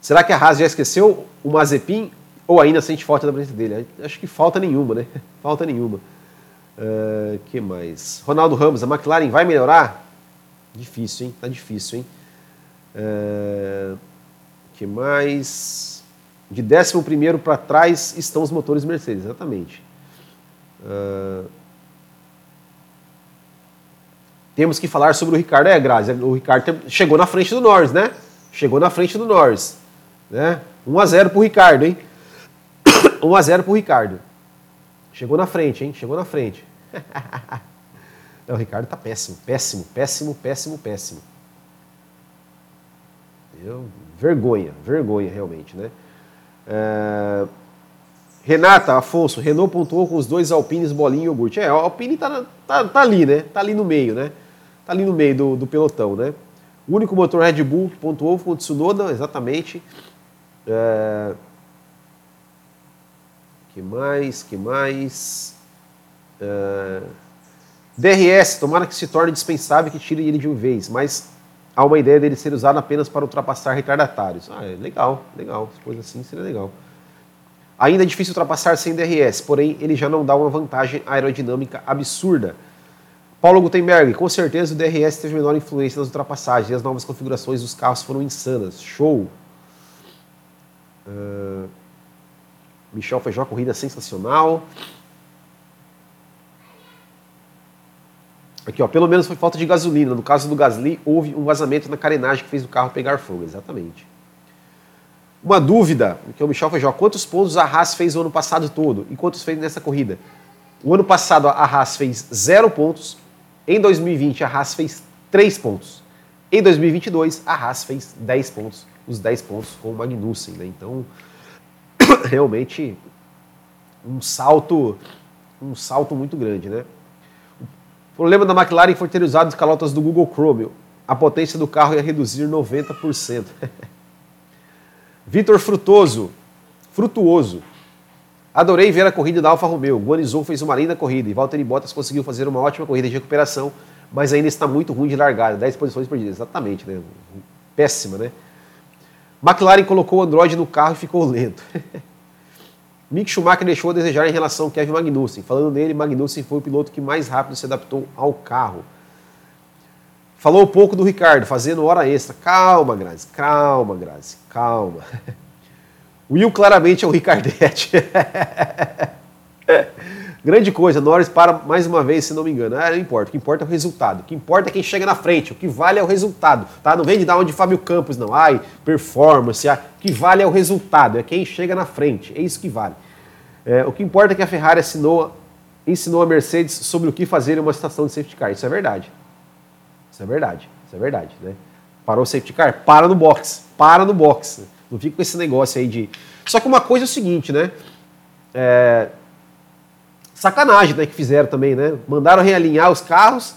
Será que a Haas já esqueceu o Mazepin ou ainda sente falta da presença dele? Acho que falta nenhuma, né? Falta nenhuma. Uh, que mais? Ronaldo Ramos, a McLaren vai melhorar? Difícil, hein? Tá difícil, hein? Uh, que mais? De 11 para trás estão os motores Mercedes, exatamente. Uh, temos que falar sobre o Ricardo. É, Grazi, o Ricardo chegou na frente do Norris, né? Chegou na frente do Norris. Né? 1 a 0 pro Ricardo, hein? 1 a 0 pro Ricardo. Chegou na frente, hein? Chegou na frente. Não, o Ricardo tá péssimo, péssimo, péssimo, péssimo, péssimo. Eu, vergonha, vergonha realmente, né? É... Renata, Afonso, Renault pontuou com os dois Alpines, Bolinha e Iogurte. É, o Alpine tá, tá, tá, ali, né? Tá ali no meio, né? Tá ali no meio do, do pelotão, né? O único motor Red Bull pontuou foi o Tsunoda, exatamente. É... Que mais? Que mais? É... DRS, tomara que se torne dispensável que tire ele de uma vez, mas há uma ideia dele ser usado apenas para ultrapassar retardatários. Ah, é legal, legal, fosse assim seria legal. Ainda é difícil ultrapassar sem DRS, porém ele já não dá uma vantagem aerodinâmica absurda. Paulo Gutenberg, com certeza o DRS teve menor influência nas ultrapassagens e as novas configurações dos carros foram insanas. Show! Uh, Michel uma corrida sensacional. Aqui, ó, pelo menos foi falta de gasolina. No caso do Gasly, houve um vazamento na carenagem que fez o carro pegar fogo. Exatamente. Uma dúvida, que o Michel Feijó, quantos pontos a Haas fez o ano passado todo e quantos fez nessa corrida? O ano passado a Haas fez zero pontos, em 2020 a Haas fez três pontos, em 2022 a Haas fez 10 pontos, os 10 pontos com o Magnussen. Né? Então, realmente, um salto, um salto muito grande, né? O problema da McLaren foi ter usado as calotas do Google Chrome. A potência do carro ia reduzir 90%. Vitor Frutoso, Frutuoso. Adorei ver a corrida da Alfa Romeo. Guanizou fez uma linda corrida e Valtteri Bottas conseguiu fazer uma ótima corrida de recuperação, mas ainda está muito ruim de largada, 10 posições perdidas. Exatamente, né? Péssima, né? McLaren colocou o Android no carro e ficou lento. Mick Schumacher deixou a desejar em relação ao Kevin Magnussen. Falando nele, Magnussen foi o piloto que mais rápido se adaptou ao carro. Falou um pouco do Ricardo, fazendo hora extra. Calma, Grazi, calma, Grazi, calma. Will claramente é o Ricardete. Grande coisa, Norris para mais uma vez, se não me engano. Ah, não importa, o que importa é o resultado. O que importa é quem chega na frente, o que vale é o resultado. Tá? Não vem de dar onde Fábio Campos, não. Ai, performance. Ah, o que vale é o resultado, é quem chega na frente. É isso que vale. É, o que importa é que a Ferrari assinou, ensinou a Mercedes sobre o que fazer em uma estação de safety car. Isso é verdade. Isso é verdade. Isso é verdade. Né? Parou o safety car? Para no box. Para no box. Não fica com esse negócio aí de. Só que uma coisa é o seguinte, né? É, sacanagem né, que fizeram também, né? Mandaram realinhar os carros,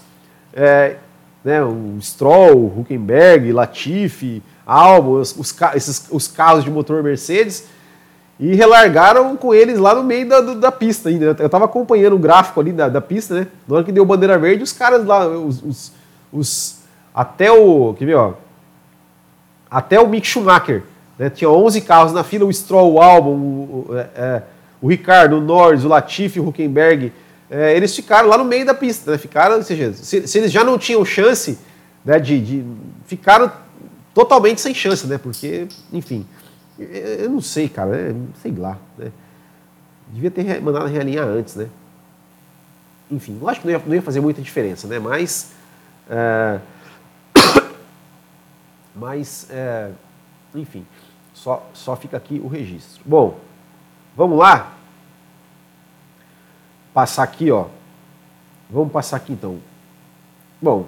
é, né, o Stroll, Huckenberg, Latifi, Albon, os, os, esses, os carros de motor Mercedes, e relargaram com eles lá no meio da, da pista ainda. Eu estava acompanhando o gráfico ali da, da pista, né? Na hora que deu bandeira verde, os caras lá, os, os, os até o, quer ver, ó, até o Mick Schumacher, né? Tinha 11 carros na fila, o Stroll, o Albon, o, o, é, é o Ricardo, o Norris, o Latifi, o Huckenberg, é, eles ficaram lá no meio da pista, né? Ficaram, seja, se, se eles já não tinham chance, né, de, de, ficaram totalmente sem chance, né? Porque, enfim, eu não sei, cara, é, sei lá, né? Devia ter mandado realinhar antes, né? Enfim, eu acho que não ia, não ia fazer muita diferença, né? Mas, é, mas, é, enfim, só, só fica aqui o registro. Bom, Vamos lá? Passar aqui, ó. Vamos passar aqui então. Bom,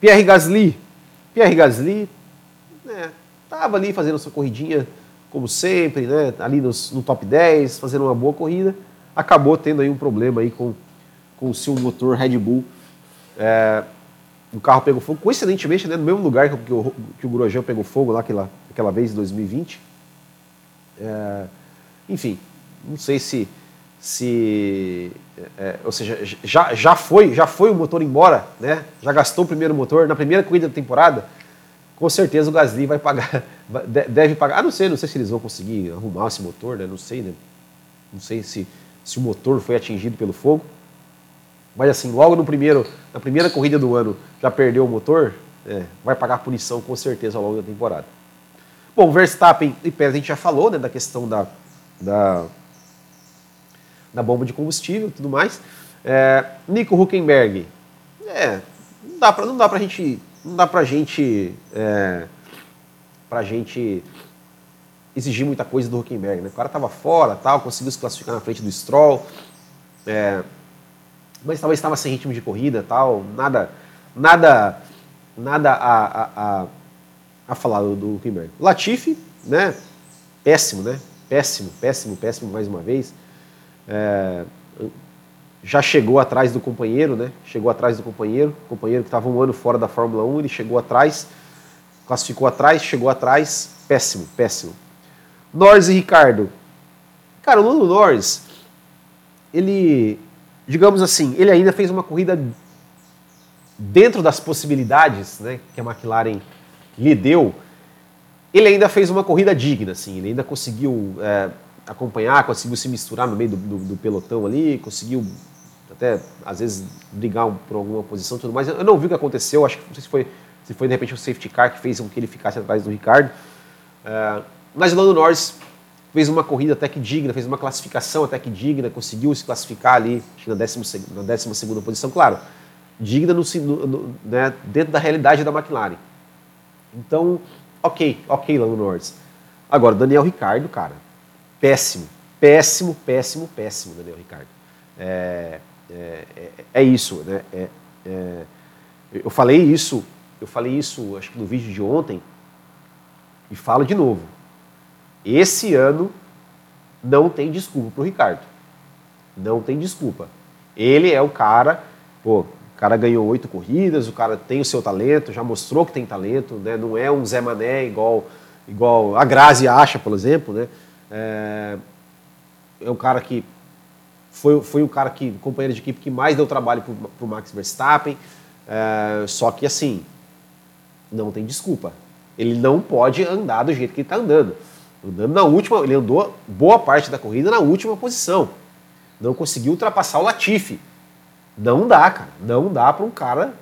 Pierre Gasly. Pierre Gasly, né, tava ali fazendo sua corridinha, como sempre, né, ali nos, no top 10, fazendo uma boa corrida. Acabou tendo aí um problema aí com, com o seu motor Red Bull. É, o carro pegou fogo, coincidentemente, né, no mesmo lugar que, que, o, que o Grosjean pegou fogo lá aquela, aquela vez em 2020. É, enfim, não sei se. se é, ou seja, já, já, foi, já foi o motor embora, né? já gastou o primeiro motor na primeira corrida da temporada. Com certeza o Gasly vai pagar, deve pagar. Ah, não sei, não sei se eles vão conseguir arrumar esse motor, né? Não sei, né? Não sei se, se o motor foi atingido pelo fogo. Mas assim, logo no primeiro, na primeira corrida do ano já perdeu o motor, é, vai pagar punição com certeza ao longo da temporada. Bom, Verstappen e Pérez a gente já falou né, da questão da, da, da bomba de combustível e tudo mais. É, Nico Huckenberg, é, não dá para não dá pra gente não dá pra gente é, pra gente exigir muita coisa do Huckenberg, né? O cara tava fora, tal, conseguiu se classificar na frente do Stroll, é, mas talvez estava sem ritmo de corrida, tal, nada nada nada a, a, a, a falar do, do Huckenberg. Latifi, né? Péssimo, né? Péssimo, péssimo, péssimo mais uma vez. É, já chegou atrás do companheiro, né? Chegou atrás do companheiro, companheiro que estava um ano fora da Fórmula 1, ele chegou atrás, classificou atrás, chegou atrás, péssimo, péssimo. Norris e Ricardo. Cara, o Lando Norris, ele, digamos assim, ele ainda fez uma corrida dentro das possibilidades né, que a McLaren lhe deu, ele ainda fez uma corrida digna, assim, ele ainda conseguiu é, acompanhar, conseguiu se misturar no meio do, do, do, pelotão ali, conseguiu até, às vezes, brigar por alguma posição e tudo mais. Eu não vi o que aconteceu, acho que não sei se foi, se foi de repente o safety car que fez com que ele ficasse atrás do Ricardo. É, mas o Lando Norris fez uma corrida até que digna, fez uma classificação até que digna, conseguiu se classificar ali, na 12 na décima segunda posição, claro, digna no, no, né, dentro da realidade da McLaren. Então, Ok, ok, Lando Norris. Agora, Daniel Ricardo, cara, péssimo, péssimo, péssimo, péssimo, Daniel Ricardo. É, é, é, é isso, né? É, é, eu falei isso, eu falei isso, acho que no vídeo de ontem, e falo de novo. Esse ano não tem desculpa para o Ricardo. Não tem desculpa. Ele é o cara, pô, cara ganhou oito corridas, o cara tem o seu talento, já mostrou que tem talento, né? não é um Zé Mané igual, igual a Grazi acha, por exemplo. Né? É, é um cara que foi, foi o cara que, companheiro de equipe que mais deu trabalho para o Max Verstappen. É, só que assim, não tem desculpa. Ele não pode andar do jeito que ele está andando. Andando na última, ele andou boa parte da corrida na última posição. Não conseguiu ultrapassar o Latifi não dá, cara. Não dá para um cara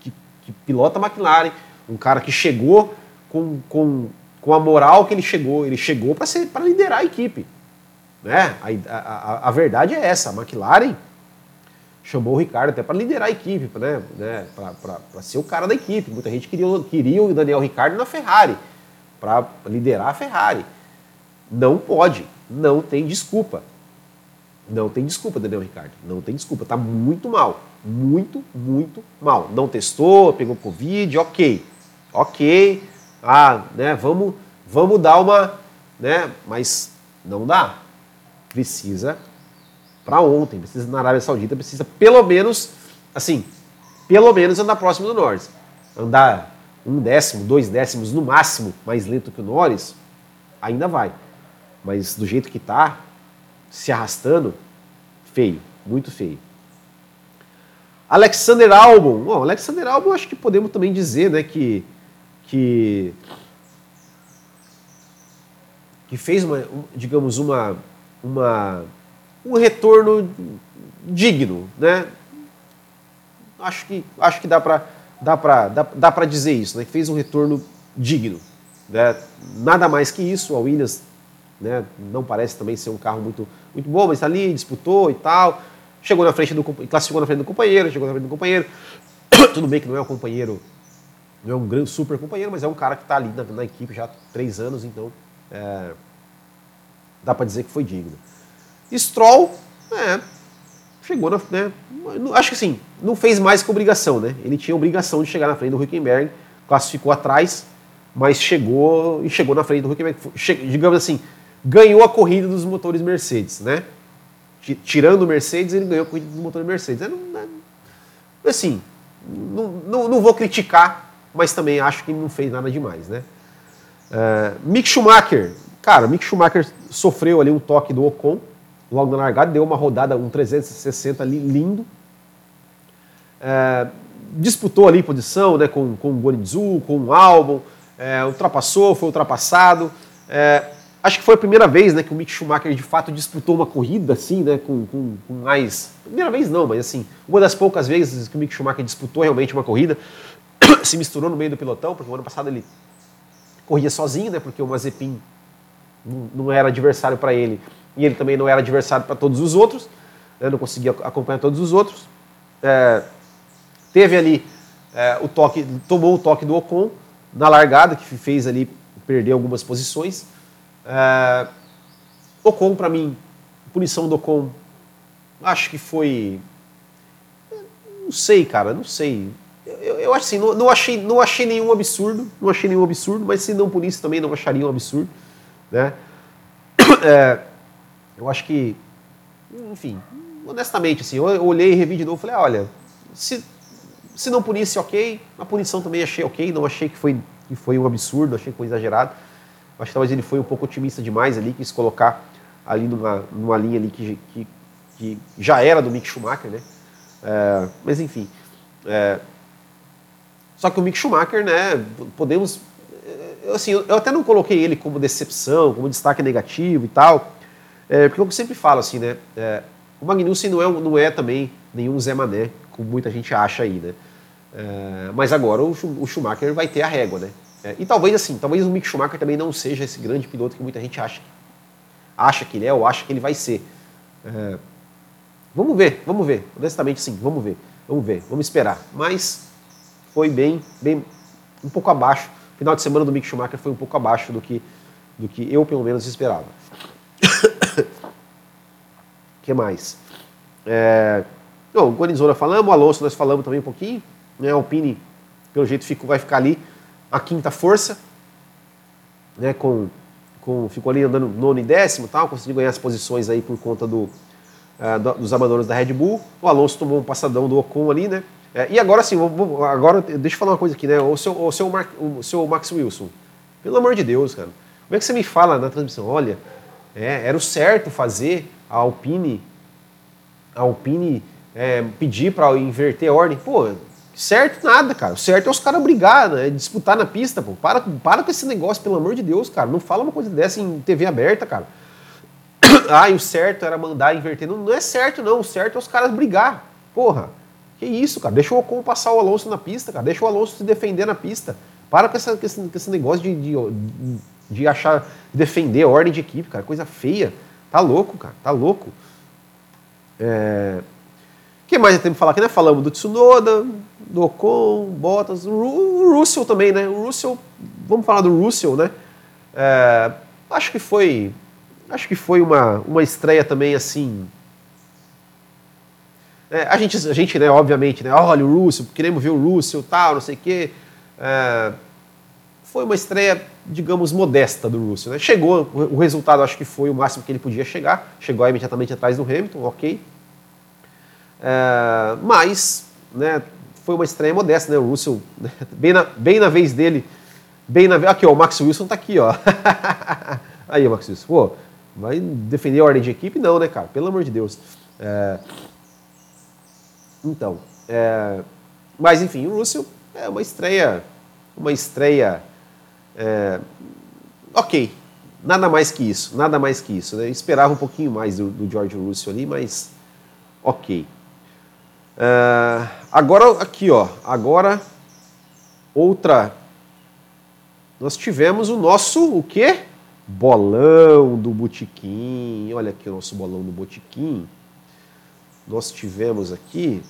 que, que pilota a McLaren, um cara que chegou com, com, com a moral que ele chegou. Ele chegou para liderar a equipe. Né? A, a, a, verdade é essa, a McLaren chamou o Ricardo até para liderar a equipe, né? né? para ser o cara da equipe. Muita gente queria, queria o Daniel Ricardo na Ferrari, para liderar a Ferrari. Não pode, não tem desculpa. Não tem desculpa, Daniel Ricardo. Não tem desculpa. Tá muito mal. Muito, muito mal. Não testou, pegou Covid, ok. Ok. Ah, né? Vamos, vamos dar uma. Né? Mas não dá. Precisa para ontem. Precisa na Arábia Saudita, precisa pelo menos, assim, pelo menos andar próximo do Norris. Andar um décimo, dois décimos no máximo mais lento que o Norris, ainda vai. Mas do jeito que tá, se arrastando, feio, muito feio. Alexander Albon. Bom, Alexander Albon acho que podemos também dizer, né, que que que fez uma, digamos uma uma um retorno digno, né? Acho que acho que dá para dá para dá, dá para dizer isso, né? Que fez um retorno digno, né? Nada mais que isso. A Williams né? Não parece também ser um carro muito, muito bom, mas está ali, disputou e tal. Chegou na frente do classificou na frente do companheiro, chegou na frente do companheiro. Tudo bem que não é um companheiro, não é um grande super companheiro, mas é um cara que está ali na, na, equipe já há três anos, então é, dá para dizer que foi digno. Stroll, é, chegou na. Né, acho que assim, não fez mais que obrigação, né? Ele tinha obrigação de chegar na frente do Huckenberg, classificou atrás, mas chegou e chegou na frente do Huckenberg. Digamos assim, ganhou a corrida dos motores Mercedes, né? Tirando o Mercedes, ele ganhou a corrida dos motores Mercedes. É, é, assim, não, não, não, vou criticar, mas também acho que não fez nada demais, né? Uh, Mick Schumacher, cara, Mick Schumacher sofreu ali um toque do Ocon logo na largada, deu uma rodada, um 360 ali lindo. Uh, disputou ali posição né, com, com o Guanizu, com o Albon, é, ultrapassou, foi ultrapassado. É, Acho que foi a primeira vez né, que o Mick Schumacher de fato disputou uma corrida assim, né, com, com, com, mais. Primeira vez não, mas assim, uma das poucas vezes que o Mick Schumacher disputou realmente uma corrida, se misturou no meio do pelotão, porque o ano passado ele corria sozinho, né, porque o Mazepin não era adversário para ele e ele também não era adversário para todos os outros, né, não conseguia acompanhar todos os outros. É, teve ali é, o toque, tomou o toque do Ocon na largada, que fez ali perder algumas posições. É, Ocon, para mim, punição do Ocon, acho que foi. Não sei, cara, não sei. Eu, eu acho assim, não, não, achei, não achei nenhum absurdo, não achei nenhum absurdo, mas se não punisse também não acharia um absurdo, né? É, eu acho que, enfim, honestamente, assim, eu, olhei e revi de novo e falei, ah, olha, se, se não punisse, ok, a punição também achei ok, não achei que foi, que foi um absurdo, achei que foi exagerado. Acho que talvez ele foi um pouco otimista demais ali, quis colocar ali numa, numa linha ali que, que, que já era do Mick Schumacher, né? É, mas enfim. É, só que o Mick Schumacher, né, podemos. Eu, assim, eu até não coloquei ele como decepção, como destaque negativo e tal, é, porque eu sempre falo assim, né? É, o Magnussen não é, não é também nenhum Zé Mané, como muita gente acha aí, né? É, mas agora o, o Schumacher vai ter a régua, né? É, e talvez assim, talvez o Mick Schumacher também não seja esse grande piloto que muita gente acha, acha que ele é ou acha que ele vai ser. É, vamos ver, vamos ver. Honestamente, sim, vamos ver. Vamos ver, vamos esperar. Mas foi bem, bem um pouco abaixo. O final de semana do Mick Schumacher foi um pouco abaixo do que, do que eu, pelo menos, esperava. Que mais? É, o Guanizona falamos, o Alonso nós falamos também um pouquinho. Né, Alpine, pelo jeito, ficou, vai ficar ali a quinta força, né, com, com, ficou ali andando nono e décimo, tal, conseguiu ganhar as posições aí por conta do, uh, do, dos amadores da Red Bull. O Alonso tomou um passadão do Ocon ali, né? É, e agora sim, agora deixa eu falar uma coisa aqui, né? O seu, o seu, Mark, o seu Max Wilson, pelo amor de Deus, cara, como é que você me fala na transmissão? Olha, é, era o certo fazer a Alpine, a Alpine é, pedir para inverter a ordem. Pô, Certo nada, cara. O certo é os caras brigar, né? disputar na pista, pô. Para, para com esse negócio, pelo amor de Deus, cara. Não fala uma coisa dessa em TV aberta, cara. ah, e o certo era mandar inverter. Não, não é certo, não. O certo é os caras brigar. Porra. Que isso, cara? Deixa o Ocon passar o Alonso na pista, cara. Deixa o Alonso se defender na pista. Para com, essa, com, esse, com esse, negócio de, de, de achar, defender a ordem de equipe, cara. Coisa feia. Tá louco, cara. Tá louco. É... O que mais temos que falar aqui, né? Falamos do Tsunoda, do Ocon, Bottas, o Russell também, né? O Russell, vamos falar do Russell, né? É... Acho que foi, acho que foi uma, uma estreia também assim. É, a gente, a gente, né? Obviamente, né? Olha o Russell, queremos ver o Russell, tal, não sei o quê. É... Foi uma estreia, digamos, modesta do Russell, né? Chegou, o resultado acho que foi o máximo que ele podia chegar. Chegou imediatamente atrás do Hamilton, ok é, mas, né, foi uma estreia modesta, né? O Russell, né, bem, na, bem na vez dele, bem na Aqui, ó, o Max Wilson tá aqui, ó. Aí, Max Wilson, pô, vai defender a ordem de equipe? Não, né, cara? Pelo amor de Deus. É, então, é, mas enfim, o Russell é uma estreia, uma estreia, é, ok, nada mais que isso, nada mais que isso, né? Eu esperava um pouquinho mais do, do George Russell ali, mas ok. Uh, agora, aqui, ó. Agora, outra. Nós tivemos o nosso, o quê? Bolão do Botiquim. Olha aqui o nosso bolão do Botiquim. Nós tivemos aqui.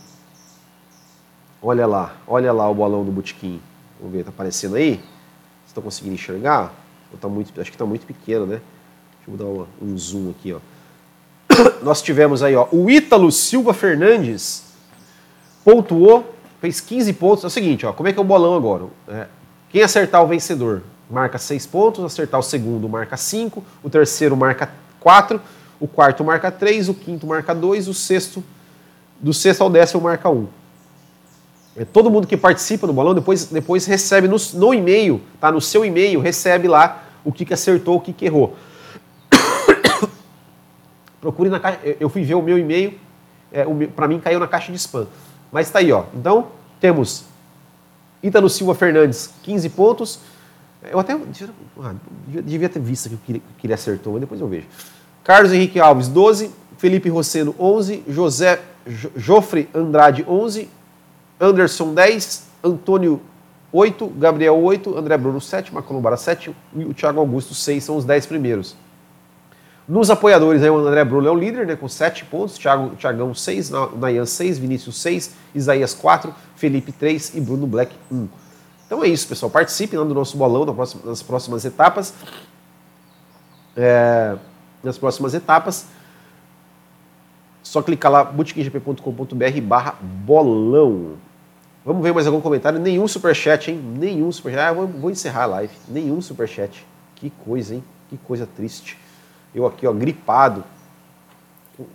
Olha lá, olha lá o bolão do Botiquim. Vamos ver, tá aparecendo aí? Vocês estão conseguindo enxergar? tá muito, acho que está muito pequeno, né? Deixa eu dar um zoom aqui, ó. Nós tivemos aí, ó, o Ítalo Silva Fernandes pontuou, fez 15 pontos. É o seguinte, ó, como é que é o bolão agora? É, quem acertar o vencedor marca 6 pontos, acertar o segundo marca 5, o terceiro marca 4, o quarto marca 3, o quinto marca 2, o sexto, do sexto ao décimo marca 1. É, todo mundo que participa do bolão depois, depois recebe no, no e-mail, tá? No seu e-mail, recebe lá o que, que acertou, o que, que errou. Procure na caixa. Eu fui ver o meu e-mail, é, para mim caiu na caixa de spam. Mas está aí, ó. Então, temos Ítalo Silva Fernandes, 15 pontos. Eu até ah, devia ter visto que, ele acertou, mas depois eu vejo. Carlos Henrique Alves, 12. Felipe Rosseno, 11. José Jofre Andrade, 11. Anderson, 10. Antônio, 8. Gabriel, 8. André Bruno, 7. Macolombara, 7. E o Thiago Augusto, 6. São os 10 primeiros. Nos apoiadores, aí, o André Bruno é o líder, né, com 7 pontos, Thiago, Thiagão 6, Nayan 6, Vinícius 6, Isaías 4, Felipe 3 e Bruno Black 1. Então é isso, pessoal. Participe do nosso bolão nas próximas etapas. É, nas próximas etapas. Só clicar lá, botequimgp.com.br barra bolão. Vamos ver mais algum comentário? Nenhum superchat, hein? Nenhum superchat. Ah, vou, vou encerrar a live. Nenhum superchat. Que coisa, hein? Que coisa triste. Eu aqui, ó, gripado.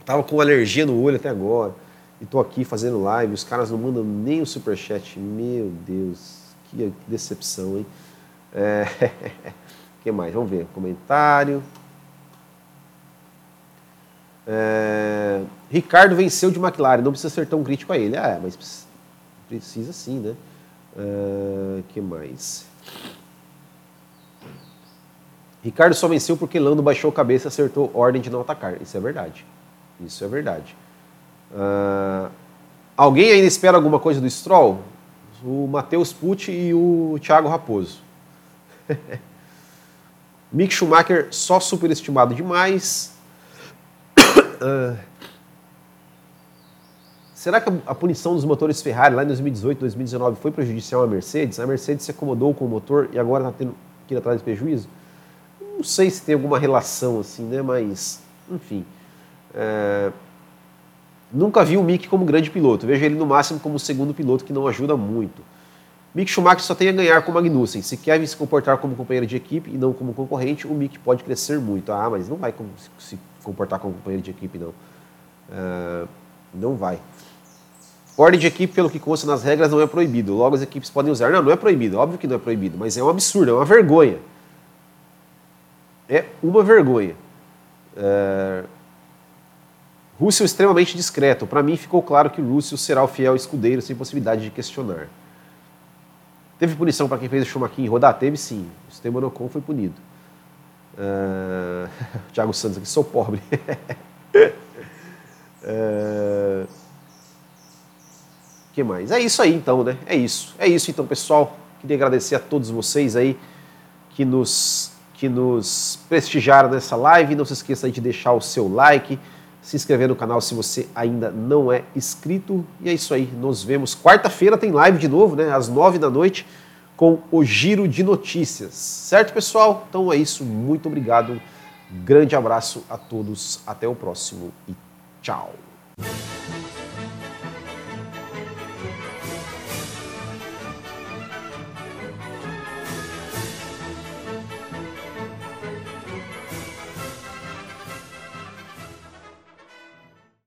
Tava com alergia no olho até agora. E tô aqui fazendo live. Os caras não mandam nem o superchat. Meu Deus, que decepção, hein? É... que mais? Vamos ver. Comentário. É... Ricardo venceu de McLaren. Não precisa ser tão crítico a ele. Ah, mas precisa sim, né? Uh, que mais? Ricardo só venceu porque Lando baixou a cabeça e acertou ordem de não atacar. Isso é verdade. Isso é verdade. Uh, alguém ainda espera alguma coisa do Stroll? O Matheus Pucci e o Thiago Raposo. Mick Schumacher só superestimado demais. Uh, será que a punição dos motores Ferrari lá em 2018, 2019 foi prejudicial à Mercedes? A Mercedes se acomodou com o motor e agora está tendo que ir atrás de prejuízo? Não sei se tem alguma relação assim, né? Mas, enfim. É... Nunca vi o Mick como grande piloto. Vejo ele no máximo como segundo piloto que não ajuda muito. Mick Schumacher só tem a ganhar com Magnussen. Se Kevin se comportar como companheiro de equipe e não como concorrente, o Mick pode crescer muito. Ah, mas não vai se comportar como companheiro de equipe, não. É... Não vai. Ordem de equipe, pelo que consta nas regras, não é proibido. Logo, as equipes podem usar. Não, não é proibido. Óbvio que não é proibido, mas é um absurdo, é uma vergonha é uma vergonha. É... Russell extremamente discreto. Para mim ficou claro que Russell será o fiel escudeiro sem possibilidade de questionar. Teve punição para quem fez o Schumacher rodar? Teve sim. O Esteban Ocon foi punido. Uh... Thiago Santos aqui, sou pobre. uh... que mais? É isso aí então, né? É isso. É isso então, pessoal. Queria agradecer a todos vocês aí que nos que nos prestigiaram nessa live. Não se esqueça de deixar o seu like, se inscrever no canal se você ainda não é inscrito. E é isso aí. Nos vemos quarta-feira tem live de novo, né? Às nove da noite com o giro de notícias. Certo, pessoal? Então é isso. Muito obrigado. Grande abraço a todos. Até o próximo e tchau.